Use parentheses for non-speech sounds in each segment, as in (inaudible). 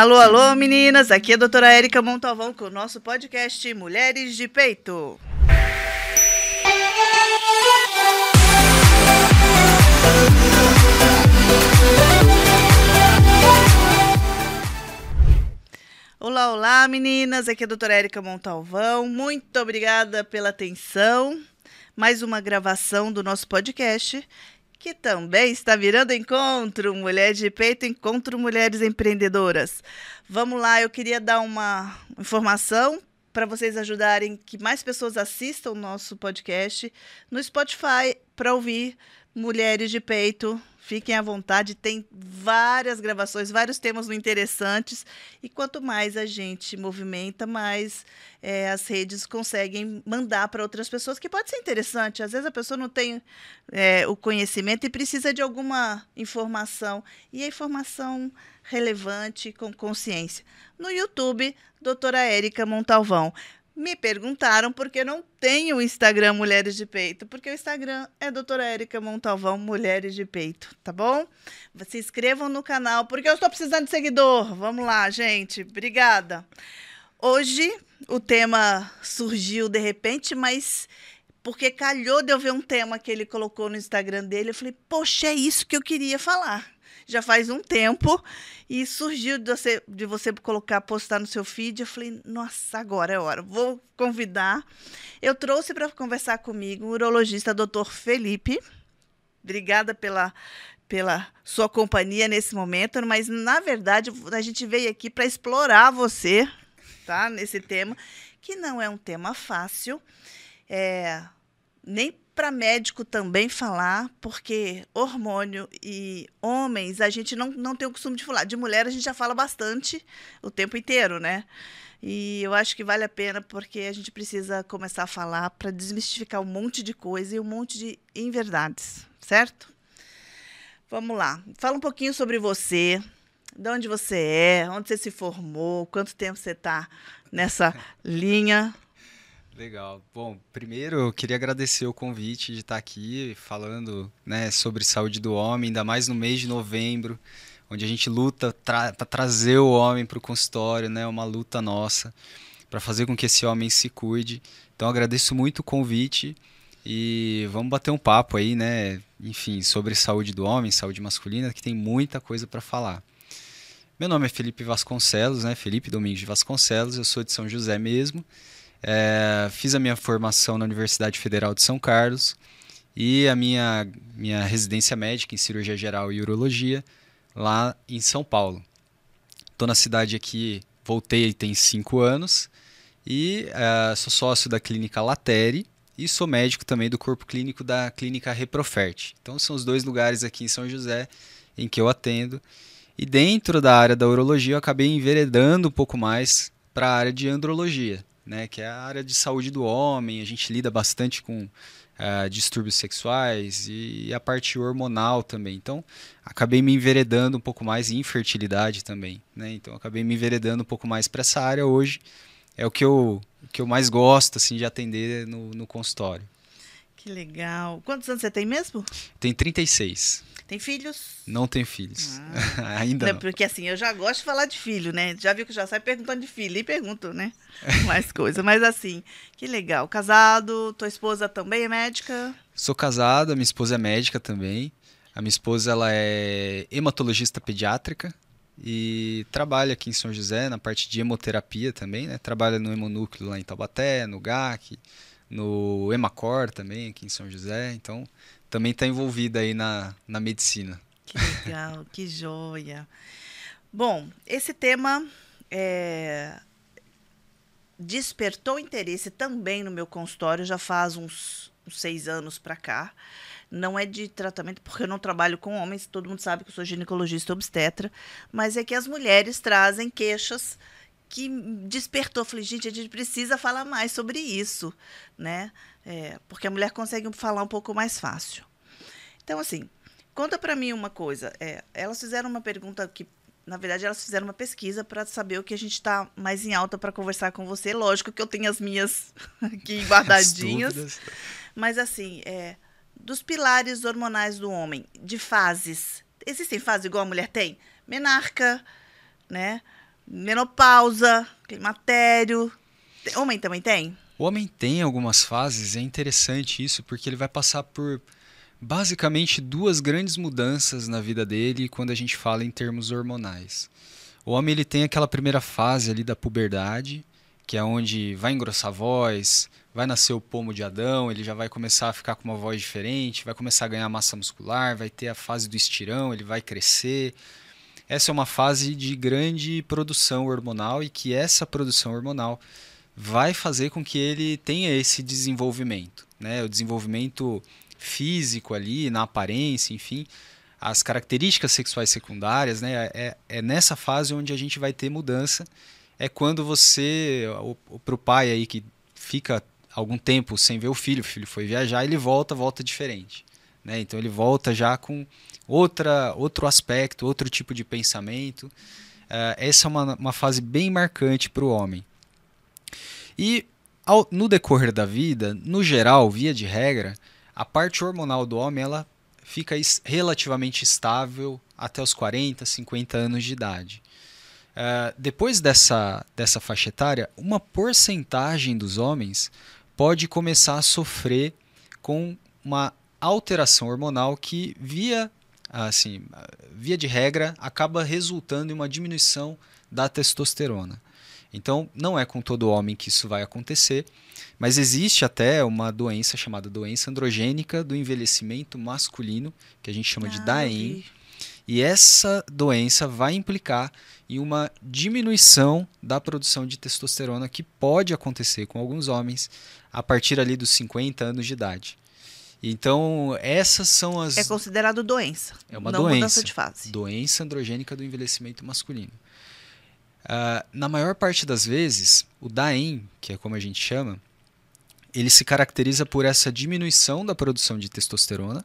Alô, alô, meninas! Aqui é a doutora Érica Montalvão com o nosso podcast Mulheres de Peito. Olá, olá, meninas! Aqui é a doutora Érica Montalvão. Muito obrigada pela atenção. Mais uma gravação do nosso podcast que também está virando encontro Mulher de Peito, Encontro Mulheres Empreendedoras. Vamos lá, eu queria dar uma informação para vocês ajudarem que mais pessoas assistam o nosso podcast no Spotify para ouvir Mulheres de Peito Fiquem à vontade, tem várias gravações, vários temas interessantes. E quanto mais a gente movimenta, mais é, as redes conseguem mandar para outras pessoas, que pode ser interessante. Às vezes a pessoa não tem é, o conhecimento e precisa de alguma informação. E a informação relevante, com consciência. No YouTube, doutora Érica Montalvão. Me perguntaram por que não tenho o Instagram Mulheres de Peito, porque o Instagram é doutora Érica Montalvão Mulheres de Peito, tá bom? Se inscrevam no canal, porque eu estou precisando de seguidor. Vamos lá, gente. Obrigada. Hoje o tema surgiu de repente, mas porque calhou de eu ver um tema que ele colocou no Instagram dele, eu falei, poxa, é isso que eu queria falar já faz um tempo e surgiu de você, de você colocar, postar no seu feed. Eu falei, nossa, agora é hora, vou convidar. Eu trouxe para conversar comigo o urologista doutor Felipe. Obrigada pela, pela sua companhia nesse momento, mas na verdade a gente veio aqui para explorar você, tá? Nesse tema, que não é um tema fácil, é, nem para médico também falar, porque hormônio e homens, a gente não, não tem o costume de falar. De mulher, a gente já fala bastante o tempo inteiro, né? E eu acho que vale a pena porque a gente precisa começar a falar para desmistificar um monte de coisa e um monte de inverdades, certo? Vamos lá. Fala um pouquinho sobre você, de onde você é, onde você se formou, quanto tempo você está nessa linha. Legal. Bom, primeiro eu queria agradecer o convite de estar aqui falando né, sobre saúde do homem, ainda mais no mês de novembro, onde a gente luta tra para trazer o homem para o consultório, né, uma luta nossa, para fazer com que esse homem se cuide. Então agradeço muito o convite e vamos bater um papo aí, né, enfim, sobre saúde do homem, saúde masculina, que tem muita coisa para falar. Meu nome é Felipe Vasconcelos, né, Felipe Domingos de Vasconcelos, eu sou de São José mesmo. É, fiz a minha formação na Universidade Federal de São Carlos e a minha, minha residência médica em cirurgia geral e urologia lá em São Paulo. Estou na cidade aqui, voltei tem cinco anos e uh, sou sócio da clínica Latere e sou médico também do corpo clínico da clínica Reprofert. Então são os dois lugares aqui em São José em que eu atendo. E dentro da área da urologia eu acabei enveredando um pouco mais para a área de andrologia né, que é a área de saúde do homem. A gente lida bastante com uh, distúrbios sexuais e a parte hormonal também. Então, acabei me enveredando um pouco mais em infertilidade também. Né? Então, acabei me enveredando um pouco mais para essa área hoje. É o que eu, que eu mais gosto assim, de atender no, no consultório. Que legal. Quantos anos você tem mesmo? Tenho 36. Tem filhos? Não tenho filhos. Ah. (laughs) Ainda não, não. Porque assim, eu já gosto de falar de filho, né? Já viu que já sai perguntando de filho e pergunto, né? (laughs) Mais coisa. Mas assim, que legal. Casado, tua esposa também é médica? Sou casado, a minha esposa é médica também. A minha esposa ela é hematologista pediátrica e trabalha aqui em São José na parte de hemoterapia também, né? Trabalha no hemonúcleo lá em Taubaté, no GAC, no Hemacor também aqui em São José. Então, também está envolvida aí na, na medicina. Que legal, que joia. Bom, esse tema é, despertou interesse também no meu consultório já faz uns, uns seis anos para cá. Não é de tratamento, porque eu não trabalho com homens, todo mundo sabe que eu sou ginecologista obstetra, mas é que as mulheres trazem queixas que despertou. Falei, gente, a gente precisa falar mais sobre isso, né? É, porque a mulher consegue falar um pouco mais fácil. Então, assim, conta para mim uma coisa. É, elas fizeram uma pergunta que, na verdade, elas fizeram uma pesquisa para saber o que a gente está mais em alta para conversar com você. Lógico que eu tenho as minhas (laughs) aqui guardadinhas. mas, assim, é, dos pilares hormonais do homem, de fases. Existem fases igual a mulher tem? Menarca, né? Menopausa, climatério. Homem também tem? O homem tem algumas fases, é interessante isso, porque ele vai passar por basicamente duas grandes mudanças na vida dele quando a gente fala em termos hormonais. O homem ele tem aquela primeira fase ali da puberdade, que é onde vai engrossar a voz, vai nascer o pomo de Adão, ele já vai começar a ficar com uma voz diferente, vai começar a ganhar massa muscular, vai ter a fase do estirão, ele vai crescer. Essa é uma fase de grande produção hormonal e que essa produção hormonal vai fazer com que ele tenha esse desenvolvimento, né? O desenvolvimento físico ali, na aparência, enfim, as características sexuais secundárias, né? É, é nessa fase onde a gente vai ter mudança. É quando você, para o pai aí que fica algum tempo sem ver o filho, o filho foi viajar, ele volta, volta diferente. Né? Então ele volta já com outra, outro aspecto, outro tipo de pensamento. Uh, essa é uma, uma fase bem marcante para o homem. E ao, no decorrer da vida, no geral, via de regra, a parte hormonal do homem ela fica relativamente estável até os 40, 50 anos de idade. Uh, depois dessa, dessa faixa etária, uma porcentagem dos homens pode começar a sofrer com uma alteração hormonal que, via, assim, via de regra, acaba resultando em uma diminuição da testosterona. Então, não é com todo homem que isso vai acontecer, mas existe até uma doença chamada doença androgênica do envelhecimento masculino, que a gente chama ah, de DAEM. E essa doença vai implicar em uma diminuição da produção de testosterona que pode acontecer com alguns homens a partir ali dos 50 anos de idade. Então, essas são as. É considerado doença. É uma não doença. mudança de fase. Doença androgênica do envelhecimento masculino. Uh, na maior parte das vezes, o DAEM, que é como a gente chama, ele se caracteriza por essa diminuição da produção de testosterona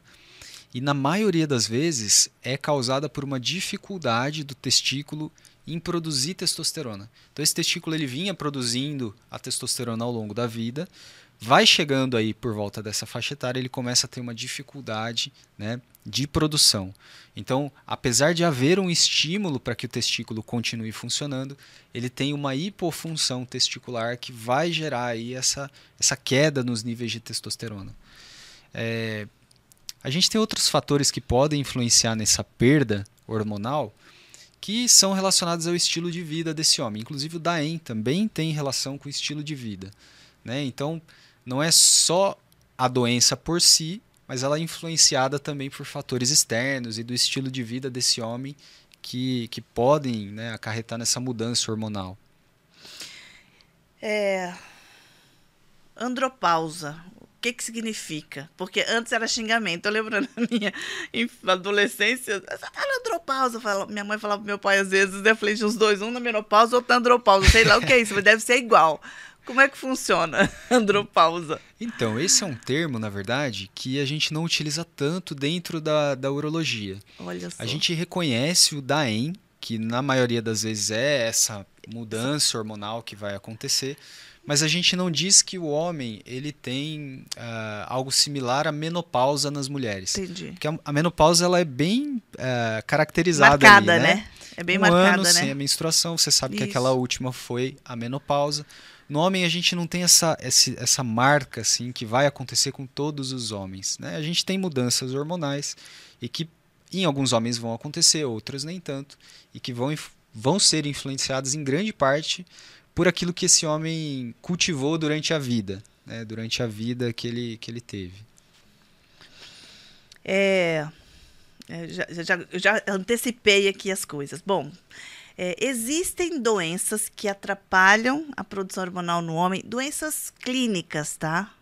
e, na maioria das vezes, é causada por uma dificuldade do testículo em produzir testosterona. Então, esse testículo ele vinha produzindo a testosterona ao longo da vida, vai chegando aí por volta dessa faixa etária, ele começa a ter uma dificuldade né, de produção. Então, apesar de haver um estímulo para que o testículo continue funcionando, ele tem uma hipofunção testicular que vai gerar aí essa, essa queda nos níveis de testosterona. É, a gente tem outros fatores que podem influenciar nessa perda hormonal que são relacionados ao estilo de vida desse homem. Inclusive o DAEM também tem relação com o estilo de vida. Né? Então, não é só a doença por si, mas ela é influenciada também por fatores externos e do estilo de vida desse homem que, que podem né, acarretar nessa mudança hormonal. É... Andropausa. O que, que significa? Porque antes era xingamento. Eu lembro (laughs) na minha adolescência, você tá na andropausa. Minha mãe falava pro meu pai às vezes, eu falei, dois, um na menopausa, outro na andropausa. Sei lá o que é isso, mas deve ser igual. Como é que funciona (laughs) andropausa? Então, esse é um termo, na verdade, que a gente não utiliza tanto dentro da, da urologia. Olha só. A gente reconhece o DAEM, que na maioria das vezes é essa mudança hormonal que vai acontecer, mas a gente não diz que o homem ele tem uh, algo similar à menopausa nas mulheres. Entendi. Porque a, a menopausa ela é bem uh, caracterizada marcada, ali, né? né? É bem um marcada, ano né? sem a menstruação, você sabe Isso. que aquela última foi a menopausa. No homem a gente não tem essa, essa marca assim que vai acontecer com todos os homens. Né? A gente tem mudanças hormonais e que em alguns homens vão acontecer, outros nem tanto, e que vão, vão ser influenciadas em grande parte por aquilo que esse homem cultivou durante a vida, né? durante a vida que ele, que ele teve. É, é já, já, já antecipei aqui as coisas. Bom, é, existem doenças que atrapalham a produção hormonal no homem, doenças clínicas, tá?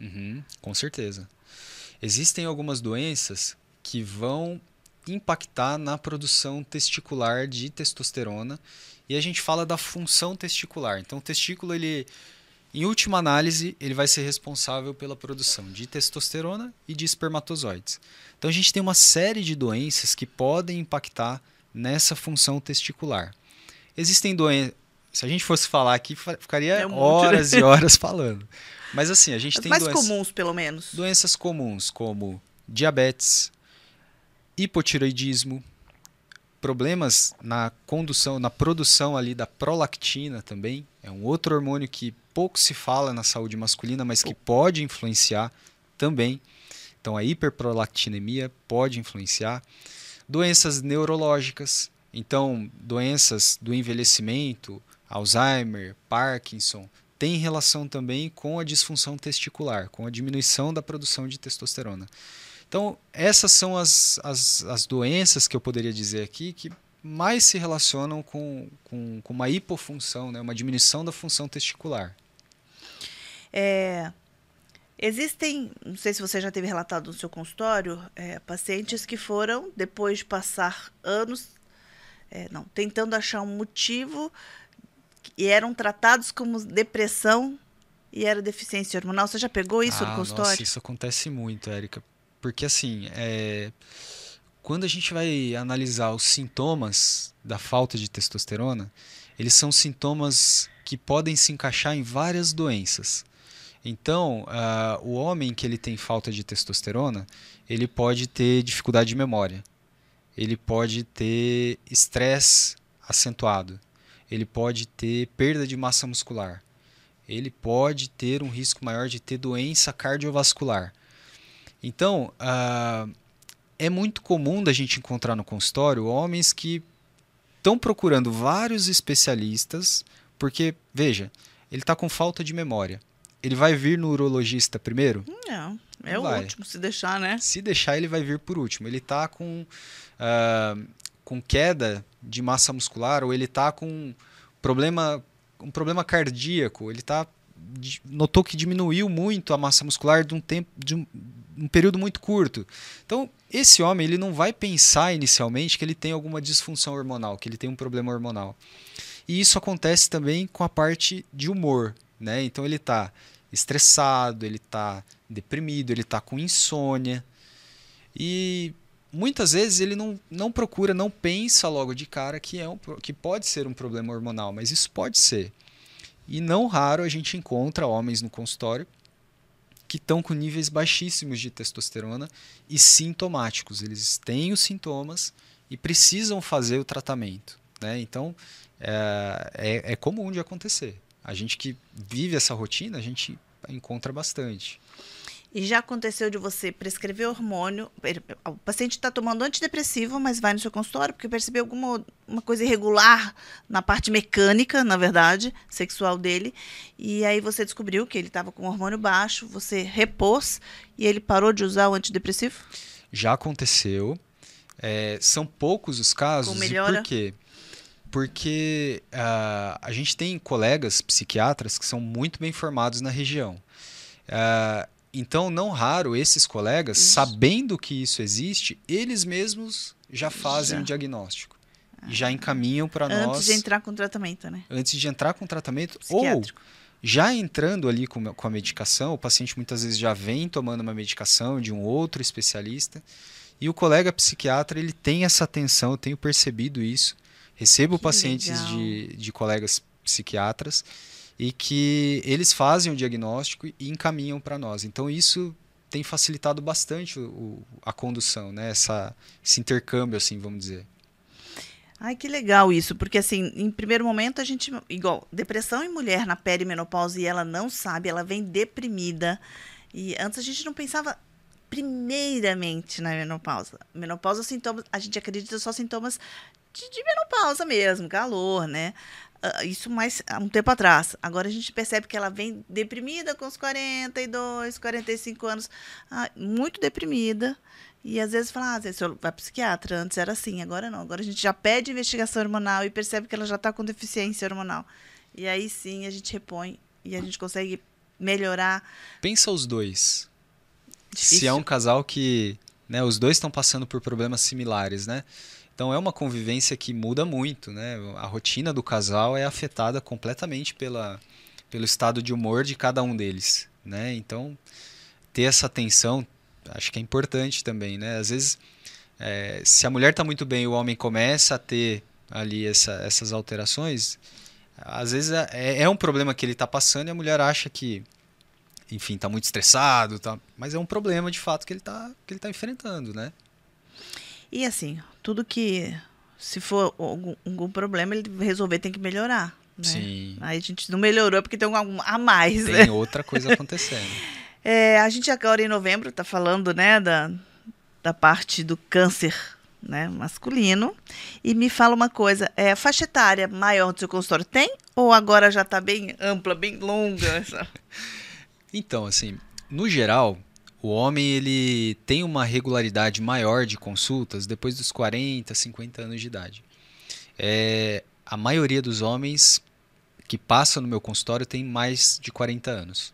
Uhum, com certeza. Existem algumas doenças que vão impactar na produção testicular de testosterona e a gente fala da função testicular. Então, o testículo, ele, em última análise, ele vai ser responsável pela produção de testosterona e de espermatozoides. Então, a gente tem uma série de doenças que podem impactar nessa função testicular. Existem doenças. Se a gente fosse falar aqui, ficaria é um horas e horas falando. Mas assim, a gente As tem mais doenças, comuns, pelo menos. Doenças comuns, como diabetes, hipotiroidismo, problemas na condução, na produção ali da prolactina também. É um outro hormônio que pouco se fala na saúde masculina, mas que pode influenciar também. Então a hiperprolactinemia pode influenciar. Doenças neurológicas, então doenças do envelhecimento, Alzheimer, Parkinson, tem relação também com a disfunção testicular, com a diminuição da produção de testosterona. Então, essas são as, as, as doenças que eu poderia dizer aqui que mais se relacionam com, com, com uma hipofunção, né? uma diminuição da função testicular. É, existem, não sei se você já teve relatado no seu consultório, é, pacientes que foram, depois de passar anos, é, não, tentando achar um motivo e eram tratados como depressão e era deficiência hormonal. Você já pegou isso ah, no consultório? Nossa, isso acontece muito, Érica. Porque assim, é... quando a gente vai analisar os sintomas da falta de testosterona, eles são sintomas que podem se encaixar em várias doenças. Então, uh, o homem que ele tem falta de testosterona, ele pode ter dificuldade de memória, ele pode ter estresse acentuado, ele pode ter perda de massa muscular, ele pode ter um risco maior de ter doença cardiovascular. Então, uh, é muito comum da gente encontrar no consultório homens que estão procurando vários especialistas, porque, veja, ele está com falta de memória. Ele vai vir no urologista primeiro? Não, é o vai. último, se deixar, né? Se deixar, ele vai vir por último. Ele está com uh, com queda de massa muscular ou ele está com problema, um problema cardíaco, ele tá, notou que diminuiu muito a massa muscular de um tempo de um, um período muito curto. Então, esse homem ele não vai pensar inicialmente que ele tem alguma disfunção hormonal, que ele tem um problema hormonal. E isso acontece também com a parte de humor, né? Então ele está estressado, ele está deprimido, ele está com insônia. E muitas vezes ele não, não procura, não pensa logo de cara que, é um, que pode ser um problema hormonal, mas isso pode ser. E não raro a gente encontra homens no consultório que estão com níveis baixíssimos de testosterona e sintomáticos. Eles têm os sintomas e precisam fazer o tratamento. Né? Então, é, é, é comum de acontecer. A gente que vive essa rotina, a gente encontra bastante. E já aconteceu de você prescrever hormônio, o paciente está tomando antidepressivo, mas vai no seu consultório porque percebeu alguma uma coisa irregular na parte mecânica, na verdade, sexual dele, e aí você descobriu que ele estava com hormônio baixo, você repôs e ele parou de usar o antidepressivo? Já aconteceu. É, são poucos os casos. E por quê? Porque uh, a gente tem colegas psiquiatras que são muito bem formados na região. Uh, então, não raro, esses colegas, isso. sabendo que isso existe, eles mesmos já fazem o diagnóstico. E já ah. encaminham para nós. Antes de entrar com tratamento, né? Antes de entrar com tratamento. Ou já entrando ali com, com a medicação, o paciente muitas vezes já vem tomando uma medicação de um outro especialista. E o colega psiquiatra ele tem essa atenção, eu tenho percebido isso. Recebo que pacientes de, de colegas psiquiatras e que eles fazem o diagnóstico e encaminham para nós. Então isso tem facilitado bastante o, a condução, né? Essa, esse intercâmbio, assim, vamos dizer. Ai, que legal isso, porque assim, em primeiro momento a gente, igual, depressão em mulher na perimenopausa e ela não sabe, ela vem deprimida. E antes a gente não pensava primeiramente na menopausa. Menopausa, sintomas, a gente acredita só sintomas de, de menopausa mesmo, calor, né? Uh, isso mais há um tempo atrás. Agora a gente percebe que ela vem deprimida com os 42, 45 anos, uh, muito deprimida. E às vezes fala, ah, às vezes vai para psiquiatra, antes era assim, agora não. Agora a gente já pede investigação hormonal e percebe que ela já está com deficiência hormonal. E aí sim a gente repõe e a gente consegue melhorar. Pensa os dois. Difícil. Se é um casal que, né, os dois estão passando por problemas similares, né? Então é uma convivência que muda muito, né? A rotina do casal é afetada completamente pela, pelo estado de humor de cada um deles, né? Então ter essa atenção acho que é importante também, né? Às vezes é, se a mulher está muito bem, o homem começa a ter ali essa, essas alterações, às vezes é, é um problema que ele está passando e a mulher acha que enfim, está muito estressado, tá, mas é um problema de fato que ele está que ele tá enfrentando, né? E assim, tudo que se for algum, algum problema, ele resolver tem que melhorar. Né? Sim. Aí a gente não melhorou porque tem algum a mais, Tem né? outra coisa (laughs) acontecendo. É, a gente agora em novembro está falando, né, da, da parte do câncer né, masculino. E me fala uma coisa, é, faixa etária maior do seu consultório tem? Ou agora já está bem ampla, bem longa? Essa? (laughs) Então, assim, no geral, o homem ele tem uma regularidade maior de consultas depois dos 40, 50 anos de idade. É, a maioria dos homens que passam no meu consultório tem mais de 40 anos.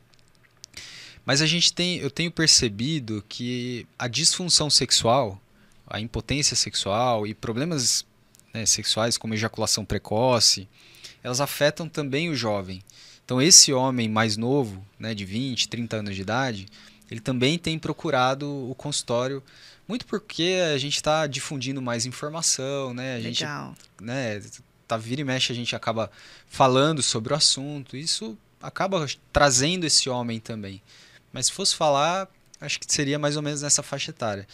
Mas a gente tem, eu tenho percebido que a disfunção sexual, a impotência sexual e problemas né, sexuais como ejaculação precoce, elas afetam também o jovem. Então esse homem mais novo, né, de 20, 30 anos de idade, ele também tem procurado o consultório muito porque a gente está difundindo mais informação, né? A gente, Legal. né, tá vira e mexe a gente acaba falando sobre o assunto. Isso acaba trazendo esse homem também. Mas se fosse falar, acho que seria mais ou menos nessa faixa etária.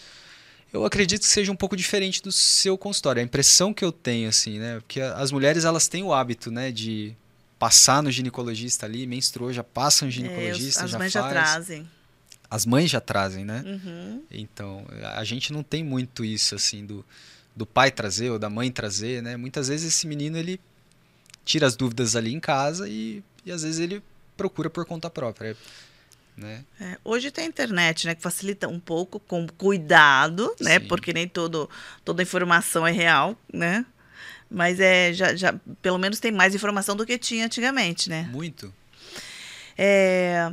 Eu acredito que seja um pouco diferente do seu consultório. A impressão que eu tenho, assim, né? Porque as mulheres, elas têm o hábito, né? De passar no ginecologista ali, menstruou, já passa no É, os- ginecologista, as já mães faz. já trazem. As mães já trazem, né? Uhum. Então, a gente não tem muito isso, assim, do, do pai trazer ou da mãe trazer, né? Muitas vezes esse menino, ele tira as dúvidas ali em casa e, e às vezes ele procura por conta própria, né? É, hoje tem a internet, né, que facilita um pouco, com cuidado, né, Sim. porque nem todo, toda informação é real, né, mas é, já, já, pelo menos tem mais informação do que tinha antigamente, né. Muito. É,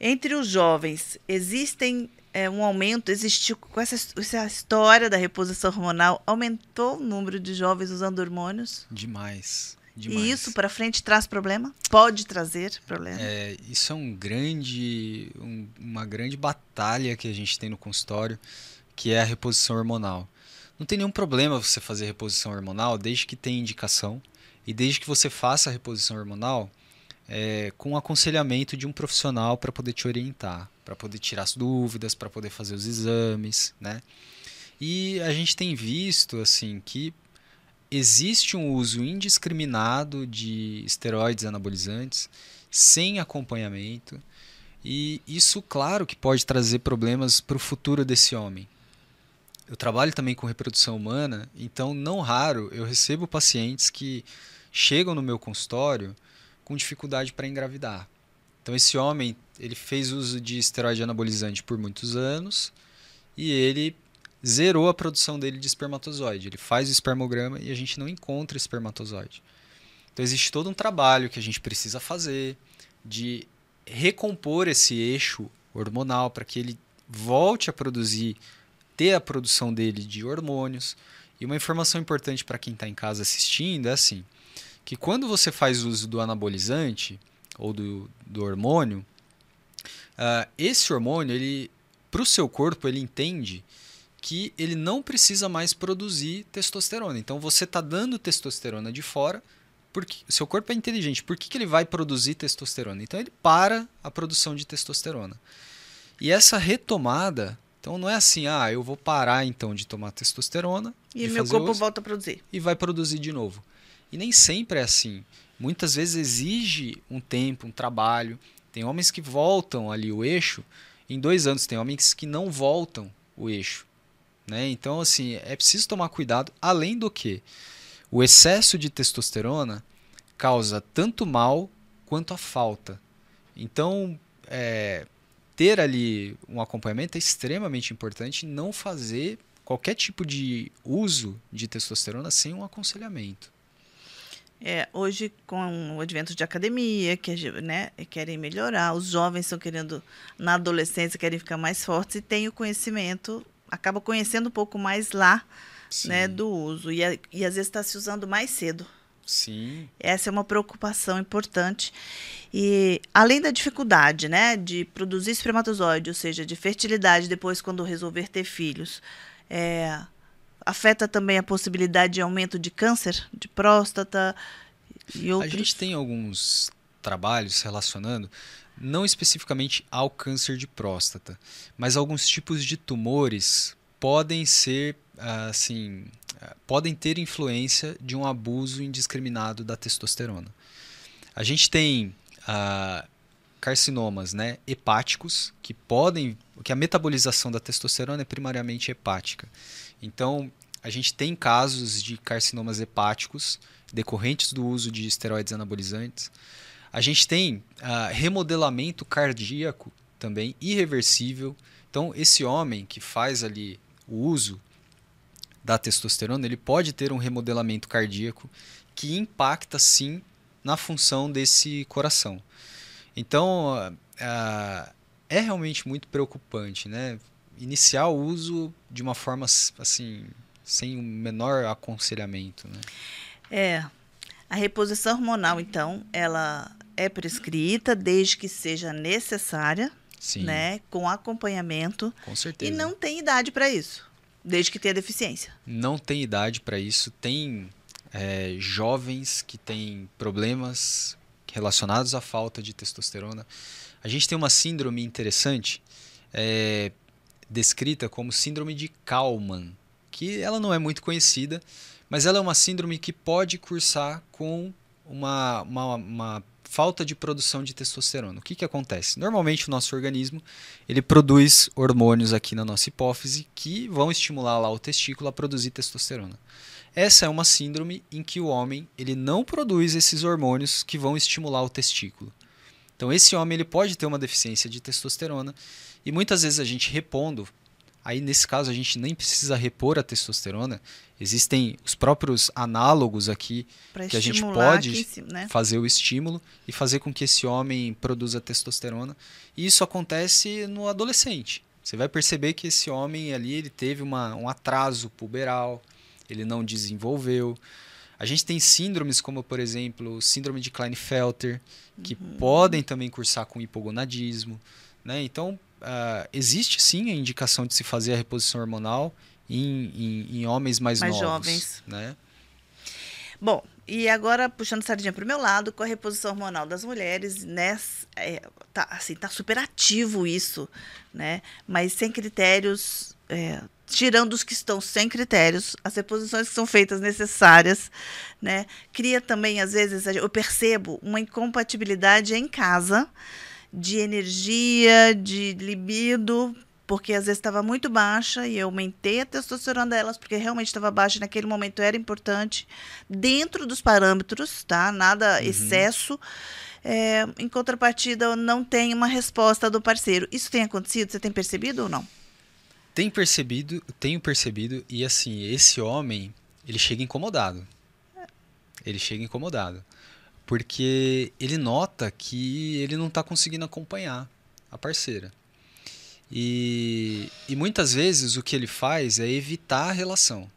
entre os jovens, existem é, um aumento, existiu, com essa, essa história da reposição hormonal, aumentou o número de jovens usando hormônios? Demais. Demais. E isso para frente traz problema? Pode trazer problema? É, isso é um grande, um- uma grande batalha que a gente tem no consultório, que é a reposição hormonal. Não tem nenhum problema você fazer reposição hormonal desde que tenha indicação e desde que você faça a reposição hormonal é, com aconselhamento de um profissional para poder te orientar, para poder tirar as dúvidas, para poder fazer os exames, né? E a gente tem visto assim que existe um uso indiscriminado de esteroides anabolizantes sem acompanhamento e isso claro que pode trazer problemas para o futuro desse homem. Eu trabalho também com reprodução humana, então não raro eu recebo pacientes que chegam no meu consultório com dificuldade para engravidar. Então esse homem, ele fez uso de esteroide anabolizante por muitos anos e ele zerou a produção dele de espermatozoide. Ele faz o espermograma e a gente não encontra espermatozoide. Então existe todo um trabalho que a gente precisa fazer de recompor esse eixo hormonal para que ele volte a produzir, ter a produção dele de hormônios. E uma informação importante para quem está em casa assistindo é assim, que quando você faz uso do anabolizante ou do, do hormônio, ah, esse hormônio, ele para o seu corpo, ele entende que ele não precisa mais produzir testosterona. Então você está dando testosterona de fora, porque o seu corpo é inteligente. Por que, que ele vai produzir testosterona? Então ele para a produção de testosterona. E essa retomada, então não é assim, ah, eu vou parar então de tomar testosterona E meu corpo uso volta a produzir. e vai produzir de novo. E nem sempre é assim. Muitas vezes exige um tempo, um trabalho. Tem homens que voltam ali o eixo em dois anos, tem homens que não voltam o eixo. Né? Então, assim, é preciso tomar cuidado. Além do que, o excesso de testosterona causa tanto mal quanto a falta. Então, é, ter ali um acompanhamento é extremamente importante. Não fazer qualquer tipo de uso de testosterona sem um aconselhamento. É, hoje, com o advento de academia, que né, querem melhorar, os jovens estão querendo, na adolescência, querem ficar mais fortes e tem o conhecimento, acaba conhecendo um pouco mais lá né, do uso. E, e às vezes está se usando mais cedo. Sim, Essa é uma preocupação importante. E além da dificuldade, né, de produzir espermatozoide, ou seja, de fertilidade depois quando resolver ter filhos, é, afeta também a possibilidade de aumento de câncer de próstata e a outros. gente tem alguns trabalhos relacionando, não especificamente ao câncer de próstata, mas alguns tipos de tumores podem ser, assim, podem ter influência de um abuso indiscriminado da testosterona. A gente tem uh, carcinomas né, hepáticos, que podem. que a metabolização da testosterona é primariamente hepática. Então, a gente tem casos de carcinomas hepáticos decorrentes do uso de esteroides anabolizantes. A gente tem uh, remodelamento cardíaco também irreversível. Então, esse homem que faz ali o uso da testosterona, ele pode ter um remodelamento cardíaco que impacta sim na função desse coração. Então, uh, é realmente muito preocupante, né? Iniciar o uso de uma forma assim, sem o menor aconselhamento, né? É. A reposição hormonal, então, ela é prescrita desde que seja necessária, Sim. né, com acompanhamento. Com certeza. E não tem idade para isso, desde que tenha deficiência. Não tem idade para isso. Tem é, jovens que têm problemas relacionados à falta de testosterona. A gente tem uma síndrome interessante, é, descrita como síndrome de Kalman, que ela não é muito conhecida, mas ela é uma síndrome que pode cursar com uma, uma, uma falta de produção de testosterona. O que, que acontece? Normalmente o nosso organismo ele produz hormônios aqui na nossa hipófise que vão estimular lá o testículo a produzir testosterona. Essa é uma síndrome em que o homem ele não produz esses hormônios que vão estimular o testículo. Então esse homem ele pode ter uma deficiência de testosterona e muitas vezes a gente repondo, aí nesse caso a gente nem precisa repor a testosterona, existem os próprios análogos aqui pra que a gente pode aqui, né? fazer o estímulo e fazer com que esse homem produza testosterona. E isso acontece no adolescente. Você vai perceber que esse homem ali ele teve uma, um atraso puberal, ele não desenvolveu. A gente tem síndromes como, por exemplo, síndrome de Klinefelter, que uhum. podem também cursar com hipogonadismo. Né? Então, uh, existe sim a indicação de se fazer a reposição hormonal em, em, em homens mais, mais novos. jovens. Né? Bom, e agora puxando sardinha para o meu lado, com a reposição hormonal das mulheres, né, é, tá, assim, tá super ativo isso, né? Mas sem critérios é, tirando os que estão sem critérios, as reposições que são feitas necessárias, né? Cria também, às vezes, eu percebo uma incompatibilidade em casa de energia, de libido, porque às vezes estava muito baixa e eu aumentei a testosterona delas, porque realmente estava baixa naquele momento era importante, dentro dos parâmetros, tá? Nada uhum. excesso. É, em contrapartida, eu não tem uma resposta do parceiro. Isso tem acontecido? Você tem percebido ou não? Tenho percebido, tenho percebido, e assim, esse homem, ele chega incomodado. Ele chega incomodado. Porque ele nota que ele não está conseguindo acompanhar a parceira. E, e muitas vezes o que ele faz é evitar a relação.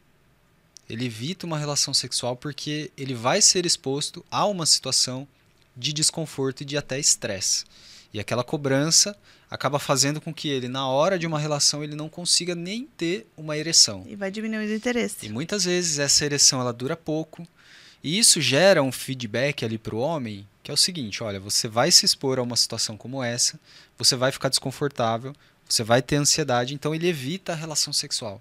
Ele evita uma relação sexual porque ele vai ser exposto a uma situação de desconforto e de até estresse. E aquela cobrança acaba fazendo com que ele, na hora de uma relação, ele não consiga nem ter uma ereção. E vai diminuindo o interesse. E muitas vezes essa ereção ela dura pouco. E isso gera um feedback ali para o homem, que é o seguinte: olha, você vai se expor a uma situação como essa, você vai ficar desconfortável, você vai ter ansiedade, então ele evita a relação sexual.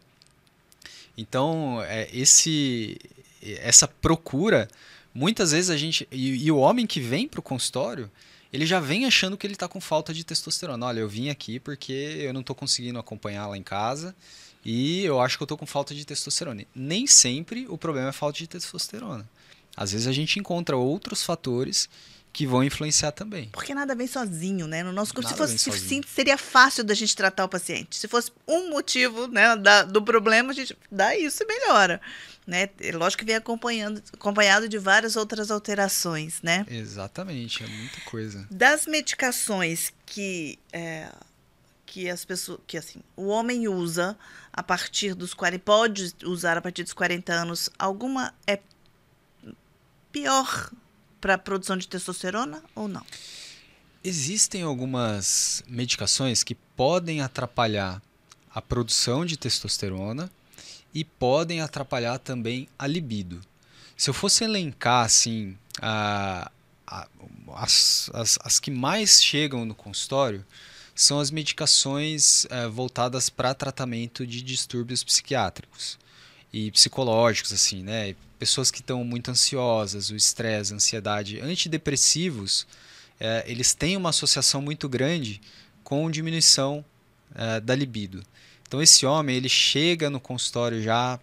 Então, é, esse, essa procura, muitas vezes a gente. E, e o homem que vem para o consultório, ele já vem achando que ele está com falta de testosterona. Olha, eu vim aqui porque eu não estou conseguindo acompanhar lá em casa e eu acho que eu estou com falta de testosterona. Nem sempre o problema é falta de testosterona. Às vezes a gente encontra outros fatores que vão influenciar também. Porque nada vem sozinho, né? No nosso curso, se fosse se, seria fácil da gente tratar o paciente. Se fosse um motivo né, da, do problema, a gente dá isso e melhora. Né? É lógico que vem acompanhando, acompanhado de várias outras alterações, né? Exatamente, é muita coisa. Das medicações que, é, que as pessoas, que assim, o homem usa a partir dos 40, pode usar a partir dos 40 anos, alguma é pior para produção de testosterona ou não? Existem algumas medicações que podem atrapalhar a produção de testosterona e podem atrapalhar também a libido. Se eu fosse elencar assim a, a, as, as, as que mais chegam no consultório são as medicações é, voltadas para tratamento de distúrbios psiquiátricos. E psicológicos, assim, né? Pessoas que estão muito ansiosas, o estresse, a ansiedade, antidepressivos, é, eles têm uma associação muito grande com diminuição é, da libido. Então esse homem ele chega no consultório já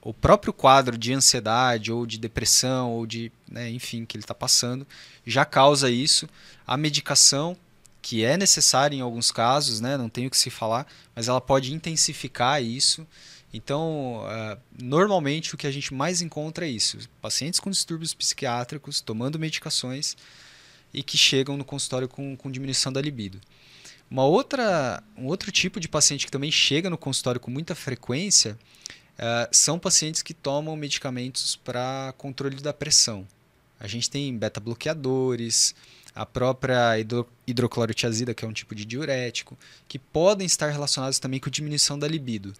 o próprio quadro de ansiedade ou de depressão ou de, né, enfim, que ele está passando já causa isso. A medicação que é necessária em alguns casos, né, não tenho que se falar, mas ela pode intensificar isso. Então, uh, normalmente o que a gente mais encontra é isso: pacientes com distúrbios psiquiátricos tomando medicações e que chegam no consultório com, com diminuição da libido. Uma outra, um outro tipo de paciente que também chega no consultório com muita frequência uh, são pacientes que tomam medicamentos para controle da pressão. A gente tem beta-bloqueadores, a própria hidro, hidroclorotiazida, que é um tipo de diurético, que podem estar relacionados também com diminuição da libido.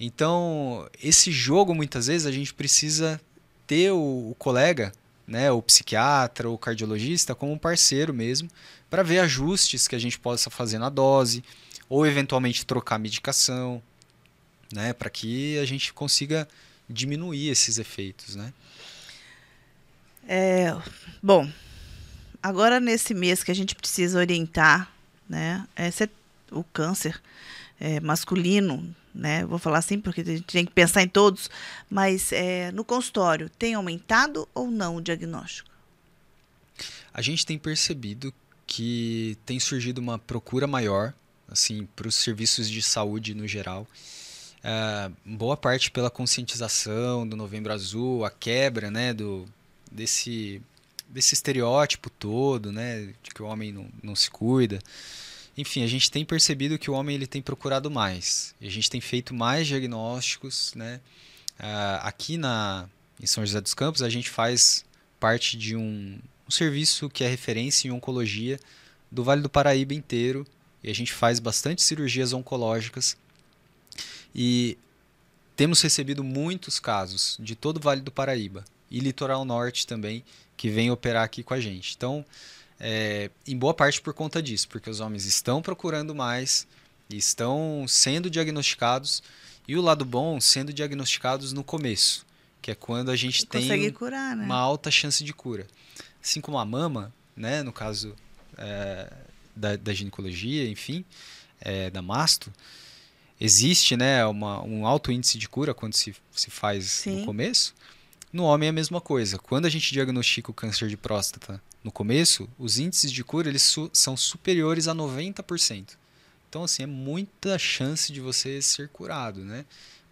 Então, esse jogo, muitas vezes, a gente precisa ter o, o colega né, o psiquiatra o cardiologista como um parceiro mesmo, para ver ajustes que a gente possa fazer na dose, ou eventualmente trocar medicação, né, para que a gente consiga diminuir esses efeitos, né? É, bom, agora nesse mês que a gente precisa orientar, né, esse é o câncer é, masculino, né? Vou falar assim porque a gente tem que pensar em todos, mas é, no consultório tem aumentado ou não o diagnóstico? A gente tem percebido que tem surgido uma procura maior, assim, para os serviços de saúde no geral. É, boa parte pela conscientização do Novembro Azul, a quebra, né, do desse desse estereótipo todo, né, de que o homem não, não se cuida. Enfim, a gente tem percebido que o homem ele tem procurado mais. A gente tem feito mais diagnósticos, né? Uh, aqui na, em São José dos Campos, a gente faz parte de um, um serviço que é referência em oncologia do Vale do Paraíba inteiro. E a gente faz bastante cirurgias oncológicas. E temos recebido muitos casos de todo o Vale do Paraíba e Litoral Norte também, que vem operar aqui com a gente. Então, é, em boa parte por conta disso, porque os homens estão procurando mais, estão sendo diagnosticados, e o lado bom, sendo diagnosticados no começo, que é quando a gente tem curar, né? uma alta chance de cura. Assim como a mama, né, no caso é, da, da, ginecologia, enfim, é, da masto, existe né, uma, um alto índice de cura quando se, se faz Sim. no começo. No homem é a mesma coisa. Quando a gente diagnostica o câncer de próstata no começo, os índices de cura eles su são superiores a 90%. Então, assim, é muita chance de você ser curado, né?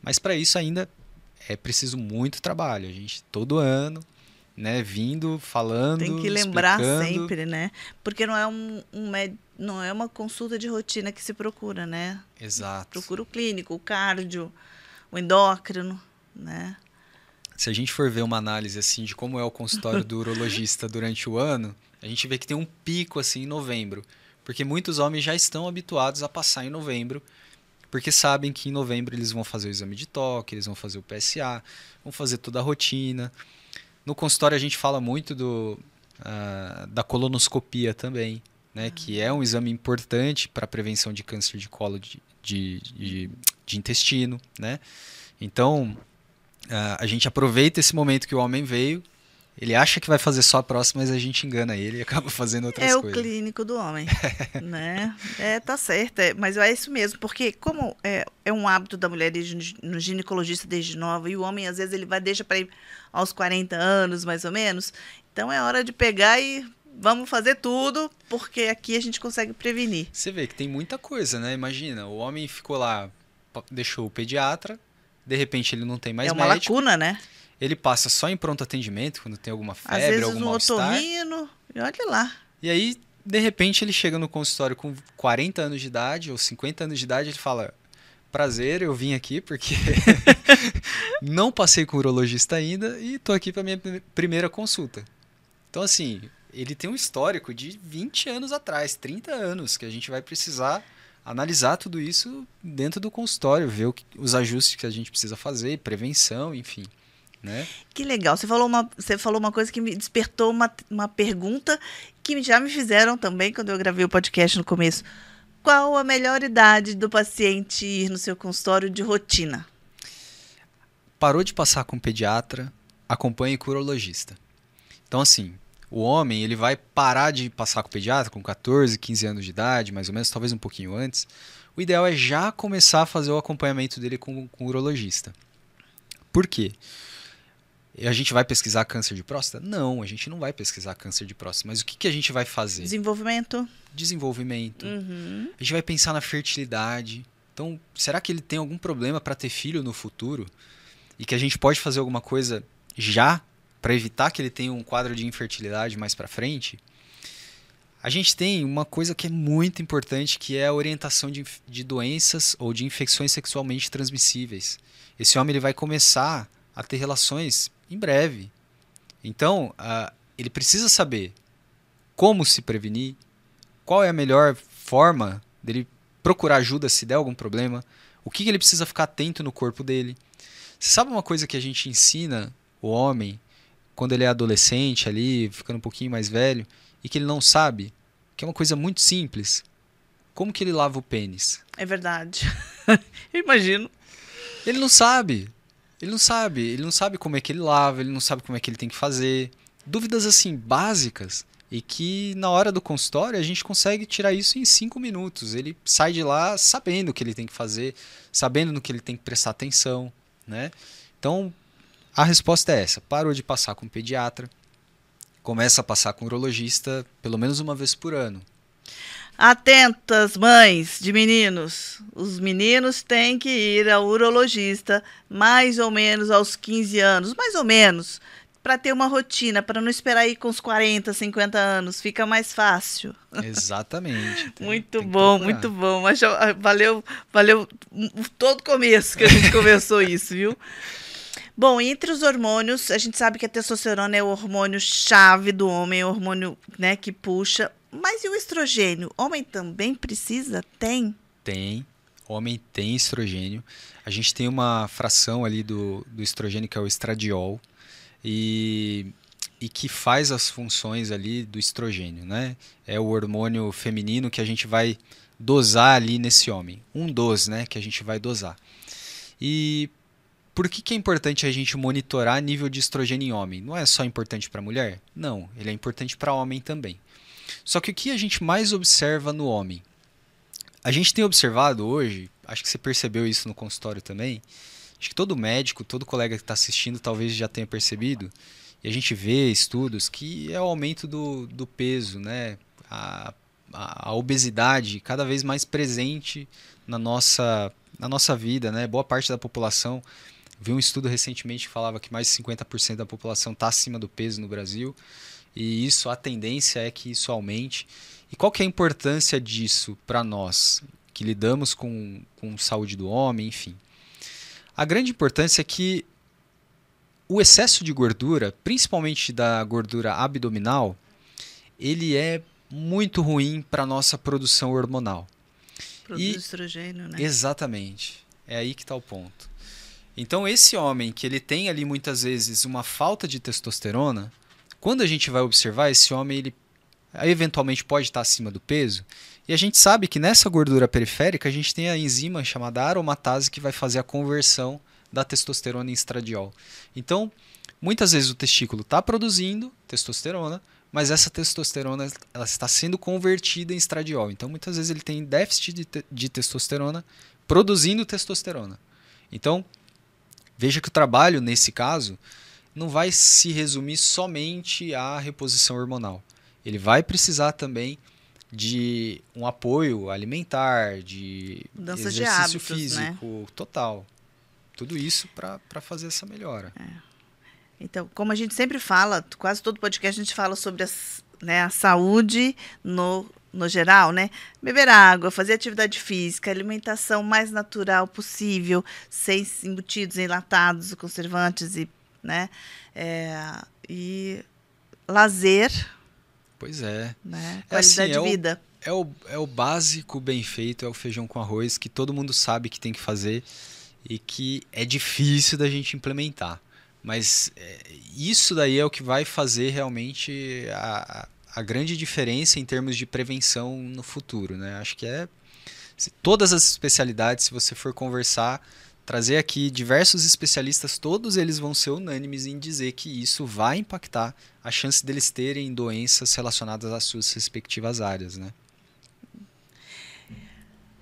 Mas para isso ainda é preciso muito trabalho. A gente, todo ano, né, vindo, falando. Tem que lembrar explicando. sempre, né? Porque não é um, um não é uma consulta de rotina que se procura, né? Exato. Procura o clínico, o cardio, o endócrino, né? Se a gente for ver uma análise assim de como é o consultório do urologista (laughs) durante o ano, a gente vê que tem um pico assim em novembro, porque muitos homens já estão habituados a passar em novembro, porque sabem que em novembro eles vão fazer o exame de toque, eles vão fazer o PSA, vão fazer toda a rotina. No consultório a gente fala muito do, uh, da colonoscopia também, né, que é um exame importante para a prevenção de câncer de colo de, de, de, de intestino, né? Então, Uh, a gente aproveita esse momento que o homem veio, ele acha que vai fazer só a próxima, mas a gente engana ele e acaba fazendo outras é coisas. É o clínico do homem, (laughs) né? É, tá certo, é, mas é isso mesmo, porque como é, é um hábito da mulher ir no ginecologista desde nova, e o homem às vezes ele vai deixa para ir aos 40 anos, mais ou menos, então é hora de pegar e vamos fazer tudo, porque aqui a gente consegue prevenir. Você vê que tem muita coisa, né? Imagina, o homem ficou lá, deixou o pediatra, de repente ele não tem mais médico. É uma médico, lacuna, né? Ele passa só em pronto atendimento quando tem alguma febre, Às vezes algum um otorrino, e olha lá. E aí, de repente, ele chega no consultório com 40 anos de idade ou 50 anos de idade, ele fala: "Prazer, eu vim aqui porque (laughs) não passei com urologista ainda e tô aqui para minha primeira consulta". Então assim, ele tem um histórico de 20 anos atrás, 30 anos que a gente vai precisar analisar tudo isso dentro do consultório, ver que, os ajustes que a gente precisa fazer, prevenção, enfim. Né? Que legal. Você falou uma, você falou uma coisa que me despertou uma, uma pergunta que já me fizeram também quando eu gravei o podcast no começo. Qual a melhor idade do paciente ir no seu consultório de rotina? parou de passar com pediatra, acompanhe com urologista. Então, assim, o homem ele vai parar de passar com pediatra com 14, 15 anos de idade, mais ou menos, talvez um pouquinho antes. O ideal é já começar a fazer o acompanhamento dele com, com o urologista. Por quê? a gente vai pesquisar câncer de próstata? Não, a gente não vai pesquisar câncer de próstata. Mas o que, que a gente vai fazer? Desenvolvimento. Desenvolvimento. Uhum. A gente vai pensar na fertilidade. Então, será que ele tem algum problema para ter filho no futuro? E que a gente pode fazer alguma coisa já para evitar que ele tenha um quadro de infertilidade mais para frente? A gente tem uma coisa que é muito importante, que é a orientação de, de doenças ou de infecções sexualmente transmissíveis. Esse homem ele vai começar a ter relações em breve. Então, uh, ele precisa saber como se prevenir, qual é a melhor forma dele procurar ajuda se der algum problema, o que, que ele precisa ficar atento no corpo dele. Você sabe uma coisa que a gente ensina o homem quando ele é adolescente ali, ficando um pouquinho mais velho, e que ele não sabe, que é uma coisa muito simples. Como que ele lava o pênis? É verdade. (laughs) Imagino. Ele não sabe. Ele não sabe, ele não sabe como é que ele lava, ele não sabe como é que ele tem que fazer. Dúvidas assim básicas e que na hora do consultório a gente consegue tirar isso em cinco minutos. Ele sai de lá sabendo o que ele tem que fazer, sabendo no que ele tem que prestar atenção, né? Então a resposta é essa: parou de passar com pediatra, começa a passar com urologista pelo menos uma vez por ano. Atentas, mães de meninos. Os meninos têm que ir ao urologista mais ou menos aos 15 anos, mais ou menos, para ter uma rotina, para não esperar ir com os 40, 50 anos, fica mais fácil. Exatamente. (laughs) Tem, muito tem bom, muito bom. Mas valeu, valeu todo começo que a gente (laughs) começou isso, viu? Bom, entre os hormônios, a gente sabe que a testosterona é o hormônio chave do homem, é o hormônio né, que puxa mas e o estrogênio? Homem também precisa? Tem? Tem. Homem tem estrogênio. A gente tem uma fração ali do, do estrogênio que é o estradiol e, e que faz as funções ali do estrogênio, né? É o hormônio feminino que a gente vai dosar ali nesse homem. Um dos, né? Que a gente vai dosar. E por que, que é importante a gente monitorar nível de estrogênio em homem? Não é só importante para mulher? Não, ele é importante para homem também. Só que o que a gente mais observa no homem? A gente tem observado hoje, acho que você percebeu isso no consultório também, acho que todo médico, todo colega que está assistindo talvez já tenha percebido, e a gente vê estudos que é o aumento do, do peso, né? A, a, a obesidade cada vez mais presente na nossa, na nossa vida, né? Boa parte da população. Vi um estudo recentemente que falava que mais de 50% da população está acima do peso no Brasil e isso a tendência é que isso aumente. E qual que é a importância disso para nós que lidamos com, com saúde do homem, enfim? A grande importância é que o excesso de gordura, principalmente da gordura abdominal, ele é muito ruim para a nossa produção hormonal. Produz e, estrogênio, né? Exatamente. É aí que está o ponto. Então, esse homem que ele tem ali muitas vezes uma falta de testosterona, quando a gente vai observar, esse homem ele eventualmente pode estar acima do peso, e a gente sabe que nessa gordura periférica a gente tem a enzima chamada aromatase que vai fazer a conversão da testosterona em estradiol. Então, muitas vezes o testículo está produzindo testosterona, mas essa testosterona ela está sendo convertida em estradiol. Então, muitas vezes ele tem déficit de, te de testosterona produzindo testosterona. Então, veja que o trabalho nesse caso não vai se resumir somente à reposição hormonal. Ele vai precisar também de um apoio alimentar, de Mudança exercício de hábitos, físico, né? total. Tudo isso para fazer essa melhora. É. Então, como a gente sempre fala, quase todo podcast a gente fala sobre as, né, a saúde no, no geral, né? Beber água, fazer atividade física, alimentação mais natural possível, sem embutidos, enlatados, conservantes e né? É, e lazer. Pois é. Né? Qualidade é assim, de é vida. É, o, é o básico bem feito, é o feijão com arroz que todo mundo sabe que tem que fazer e que é difícil da gente implementar. Mas é, isso daí é o que vai fazer realmente a, a grande diferença em termos de prevenção no futuro. Né? Acho que é. Se, todas as especialidades, se você for conversar, trazer aqui diversos especialistas, todos eles vão ser unânimes em dizer que isso vai impactar a chance deles terem doenças relacionadas às suas respectivas áreas, né?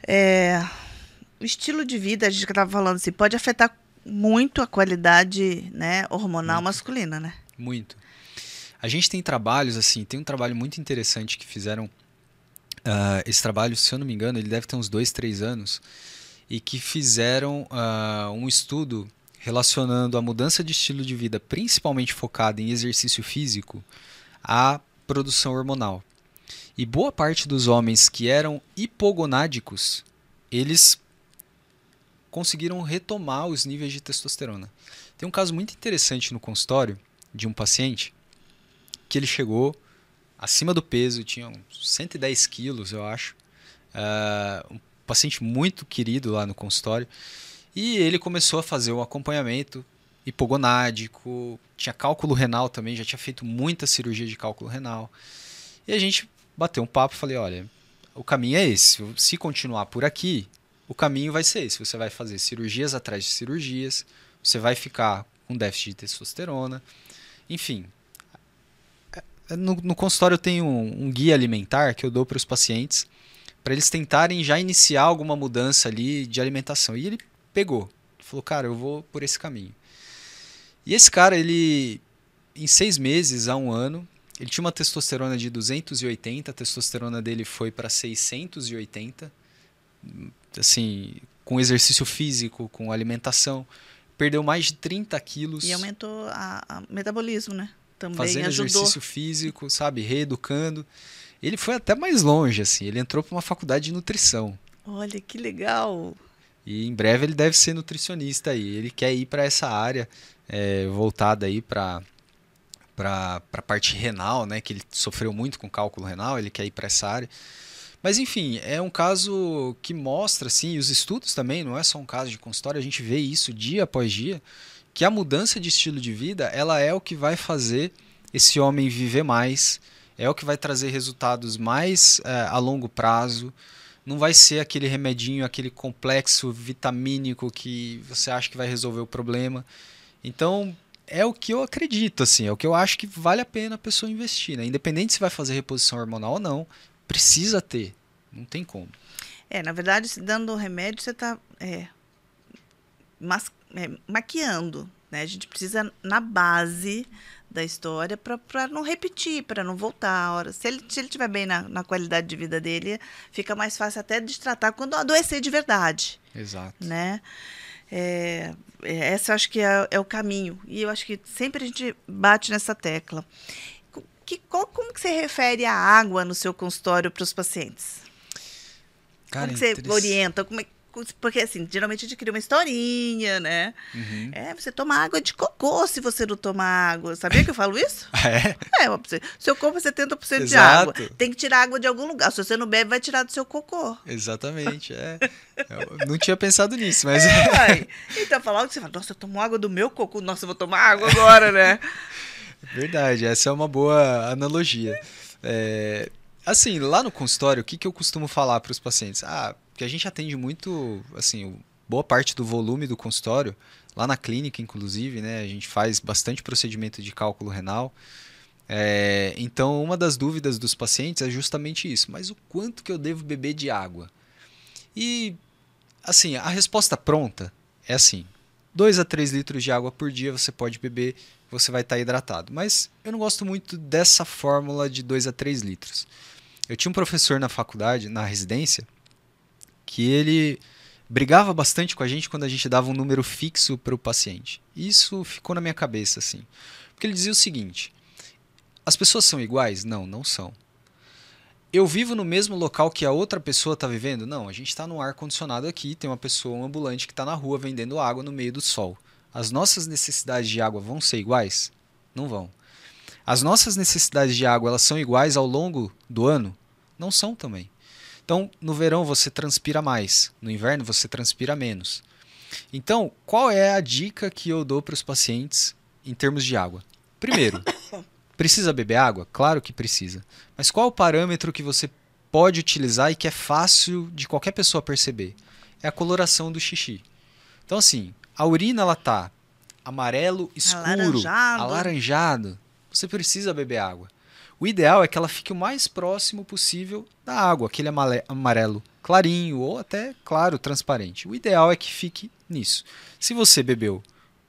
É, o estilo de vida, a gente estava falando assim, pode afetar muito a qualidade né, hormonal muito. masculina, né? Muito. A gente tem trabalhos assim, tem um trabalho muito interessante que fizeram. Uh, esse trabalho, se eu não me engano, ele deve ter uns dois, três anos, e que fizeram uh, um estudo relacionando a mudança de estilo de vida, principalmente focada em exercício físico, à produção hormonal. E boa parte dos homens que eram hipogonádicos, eles conseguiram retomar os níveis de testosterona. Tem um caso muito interessante no consultório de um paciente que ele chegou acima do peso, tinha uns 110 quilos, eu acho. Uh, um paciente muito querido lá no consultório. E ele começou a fazer o acompanhamento hipogonádico, tinha cálculo renal também, já tinha feito muita cirurgia de cálculo renal. E a gente bateu um papo e falei, olha, o caminho é esse. Se continuar por aqui, o caminho vai ser esse. Você vai fazer cirurgias atrás de cirurgias, você vai ficar com déficit de testosterona. Enfim, no, no consultório eu tenho um, um guia alimentar que eu dou para os pacientes para eles tentarem já iniciar alguma mudança ali de alimentação. E ele pegou, falou, cara, eu vou por esse caminho. E esse cara, ele, em seis meses a um ano, ele tinha uma testosterona de 280, a testosterona dele foi para 680, assim, com exercício físico, com alimentação. Perdeu mais de 30 quilos. E aumentou o metabolismo, né? Também fazendo ajudou. exercício físico, sabe? Reeducando. Ele foi até mais longe, assim. Ele entrou para uma faculdade de nutrição. Olha, que legal! E em breve ele deve ser nutricionista aí. Ele quer ir para essa área é, voltada aí para para a parte renal, né, que ele sofreu muito com cálculo renal, ele quer ir para essa área. Mas enfim, é um caso que mostra, assim, os estudos também, não é só um caso de consultório, a gente vê isso dia após dia, que a mudança de estilo de vida, ela é o que vai fazer esse homem viver mais, é o que vai trazer resultados mais é, a longo prazo. Não vai ser aquele remedinho, aquele complexo vitamínico que você acha que vai resolver o problema. Então, é o que eu acredito, assim, é o que eu acho que vale a pena a pessoa investir, né? Independente se vai fazer reposição hormonal ou não, precisa ter, não tem como. É, na verdade, dando remédio, você está é, mas, é, maquiando, né? A gente precisa na base da história para não repetir, para não voltar a hora. Se ele se ele tiver bem na, na qualidade de vida dele, fica mais fácil até de tratar quando adoecer de verdade. Exato. Né? É, é, esse eu acho que é, é, o caminho. E eu acho que sempre a gente bate nessa tecla. Que, qual, como que você refere a água no seu consultório para os pacientes? Cara, como que você orienta? Como é, porque, assim, geralmente a gente cria uma historinha, né? Uhum. É, você toma água de cocô se você não tomar água. Sabia que eu falo isso? (laughs) é? É, seu corpo é 70% Exato. de água. Tem que tirar água de algum lugar. Se você não bebe, vai tirar do seu cocô. Exatamente, é. Eu não tinha pensado nisso, mas... É, então, falar que você fala, nossa, eu tomo água do meu cocô. Nossa, eu vou tomar água agora, né? (laughs) Verdade, essa é uma boa analogia. É, assim, lá no consultório, o que, que eu costumo falar para os pacientes? Ah, porque a gente atende muito, assim, boa parte do volume do consultório, lá na clínica, inclusive, né? A gente faz bastante procedimento de cálculo renal. É, então, uma das dúvidas dos pacientes é justamente isso. Mas o quanto que eu devo beber de água? E, assim, a resposta pronta é assim: 2 a 3 litros de água por dia você pode beber, você vai estar hidratado. Mas eu não gosto muito dessa fórmula de 2 a 3 litros. Eu tinha um professor na faculdade, na residência, que ele brigava bastante com a gente quando a gente dava um número fixo para o paciente. Isso ficou na minha cabeça assim, porque ele dizia o seguinte: as pessoas são iguais? Não, não são. Eu vivo no mesmo local que a outra pessoa está vivendo? Não, a gente está no ar condicionado aqui, tem uma pessoa, um ambulante que está na rua vendendo água no meio do sol. As nossas necessidades de água vão ser iguais? Não vão. As nossas necessidades de água elas são iguais ao longo do ano? Não são também. Então, no verão você transpira mais, no inverno você transpira menos. Então, qual é a dica que eu dou para os pacientes em termos de água? Primeiro, (coughs) precisa beber água? Claro que precisa. Mas qual o parâmetro que você pode utilizar e que é fácil de qualquer pessoa perceber? É a coloração do xixi. Então, assim, a urina ela tá amarelo escuro, Alaranjado. alaranjado. Você precisa beber água. O ideal é que ela fique o mais próximo possível da água, aquele amarelo clarinho ou até claro, transparente. O ideal é que fique nisso. Se você bebeu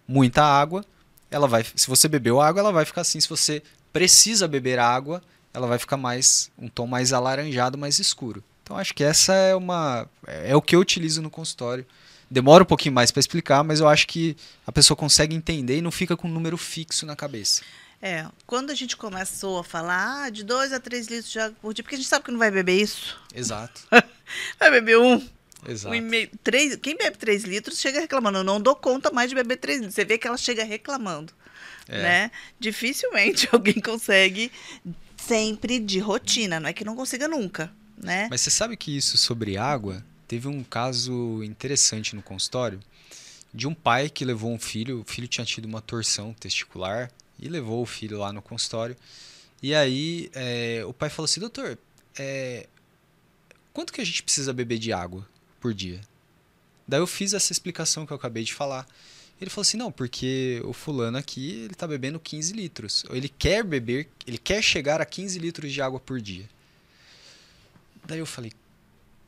muita água, ela vai, se você bebeu água, ela vai ficar assim. Se você precisa beber água, ela vai ficar mais um tom mais alaranjado, mais escuro. Então acho que essa é uma é o que eu utilizo no consultório. Demora um pouquinho mais para explicar, mas eu acho que a pessoa consegue entender e não fica com um número fixo na cabeça. É, quando a gente começou a falar ah, de 2 a 3 litros de água por dia, porque a gente sabe que não vai beber isso. Exato. (laughs) Vai beber um, Exato. um e meio, três. Quem bebe 3 litros chega reclamando. Eu não dou conta mais de beber 3 litros. Você vê que ela chega reclamando. É. Né? Dificilmente (laughs) alguém consegue sempre de rotina. Não é que não consiga nunca. Né? Mas você sabe que isso sobre água teve um caso interessante no consultório de um pai que levou um filho, o filho tinha tido uma torção testicular e levou o filho lá no consultório. E aí é, o pai falou assim, doutor, é, quanto que a gente precisa beber de água por dia? Daí eu fiz essa explicação que eu acabei de falar. Ele falou assim, não, porque o fulano aqui, ele tá bebendo 15 litros. Ele quer beber, ele quer chegar a 15 litros de água por dia. Daí eu falei,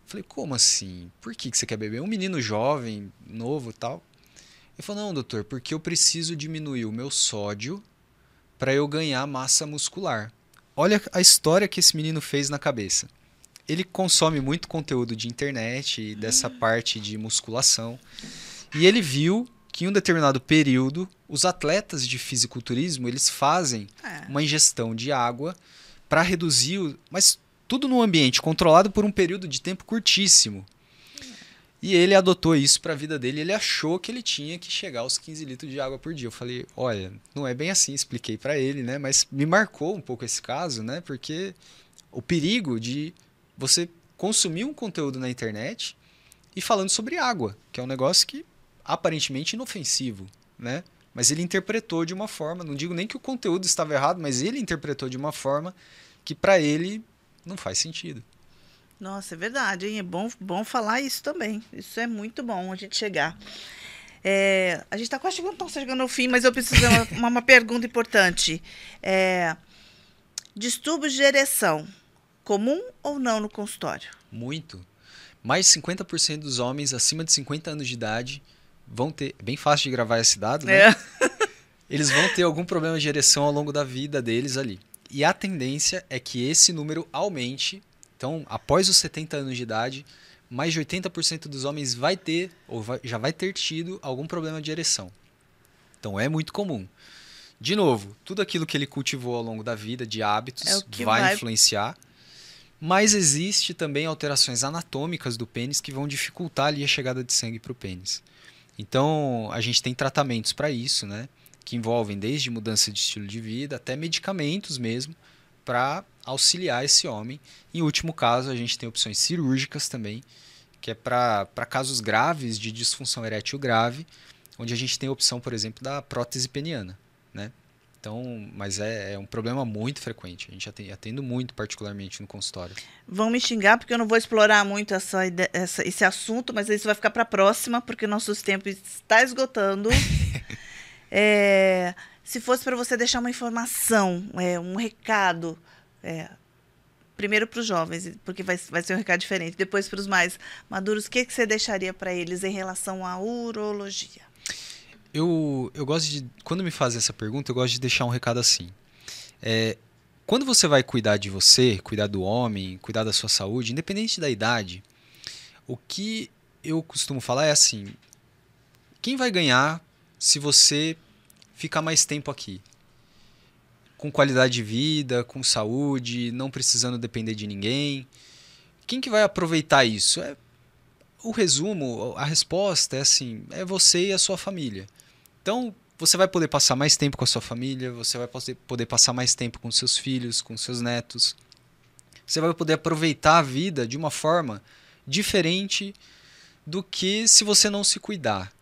falei, como assim? Por que, que você quer beber? Um menino jovem, novo tal. Ele falou, não, doutor, porque eu preciso diminuir o meu sódio para eu ganhar massa muscular. Olha a história que esse menino fez na cabeça. Ele consome muito conteúdo de internet dessa parte de musculação. E ele viu que em um determinado período, os atletas de fisiculturismo, eles fazem É. uma ingestão de água para reduzir, o, mas tudo num ambiente controlado por um período de tempo curtíssimo. E ele adotou isso para a vida dele. Ele achou que ele tinha que chegar aos 15 litros de água por dia. Eu falei, olha, não é bem assim. Expliquei para ele, né? Mas me marcou um pouco esse caso, né? Porque o perigo de você consumir um conteúdo na internet e falando sobre água, que é um negócio que aparentemente inofensivo, né? Mas ele interpretou de uma forma, não digo nem que o conteúdo estava errado, mas ele interpretou de uma forma que para ele não faz sentido. Nossa, é verdade, hein? É bom, bom falar isso também. Isso é muito bom a gente chegar. É, a gente está quase chegando, tá chegando ao fim, mas eu preciso fazer uma, (laughs) uma pergunta importante. É, distúrbios de ereção, comum ou não no consultório? Muito. Mais de 50% dos homens acima de 50 anos de idade vão ter. Bem fácil de gravar esse dado, né? É. (laughs) Eles vão ter algum problema de ereção ao longo da vida deles ali. E a tendência é que esse número aumente. Então, após os 70 anos de idade, mais de 80% dos homens vai ter ou vai- já vai ter tido algum problema de ereção. Então, é muito comum. De novo, tudo aquilo que ele cultivou ao longo da vida, de hábitos, É vai, vai- influenciar. Mas existe também alterações anatômicas do pênis que vão dificultar ali a chegada de sangue para o pênis. Então, a gente tem tratamentos para isso, né? Que envolvem desde mudança de estilo de vida até medicamentos mesmo para auxiliar esse homem. Em último caso, a gente tem opções cirúrgicas também, que é para casos graves de disfunção erétil grave, onde a gente tem a opção, por exemplo, da prótese peniana, né? Então, mas é, é um problema muito frequente. A gente atende, atendo muito, particularmente no consultório. Vão me xingar porque eu não vou explorar muito essa, essa- esse assunto, mas isso vai ficar para a próxima, porque nossos tempos está esgotando. (laughs) É, se fosse para você deixar uma informação, é, um recado, é, primeiro para os jovens, porque vai, vai ser um recado diferente, depois para os mais maduros, o que, que você deixaria para eles em relação à urologia? Eu, eu gosto de. Quando me fazem essa pergunta, eu gosto de deixar um recado assim. É, quando você vai cuidar de você, cuidar do homem, cuidar da sua saúde, independente da idade, o que eu costumo falar é assim: quem vai ganhar se você ficar mais tempo aqui? Com qualidade de vida, com saúde, não precisando depender de ninguém. Quem que vai aproveitar isso? É o resumo, a resposta é assim: é você e a sua família. Então, você vai poder passar mais tempo com a sua família, você vai poder- passar mais tempo com seus filhos, com seus netos. Você vai poder aproveitar a vida de uma forma diferente do que se você não se cuidar.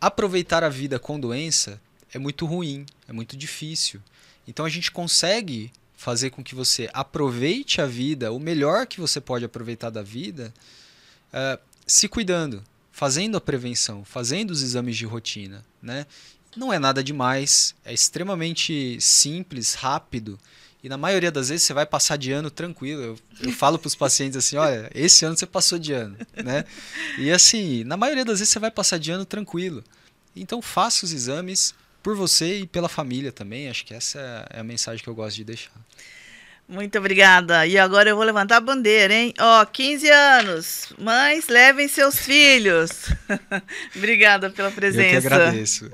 Aproveitar a vida com doença é muito ruim, é muito difícil. Então a gente consegue fazer com que você aproveite a vida, o melhor que você pode aproveitar da vida, eh, se cuidando, fazendo a prevenção, fazendo os exames de rotina, né? Não é nada demais, é extremamente simples, rápido e na maioria das vezes você vai passar de ano tranquilo. Eu, eu falo para os pacientes assim, olha, esse ano você passou de ano, né? E assim, na maioria das vezes você vai passar de ano tranquilo. Então faça os exames por você e pela família também. Acho que essa é a mensagem que eu gosto de deixar. Muito obrigada. E agora eu vou levantar a bandeira, hein? Ó, oh, 15 anos. Mães, levem seus filhos. (laughs) obrigada pela presença. Eu que agradeço.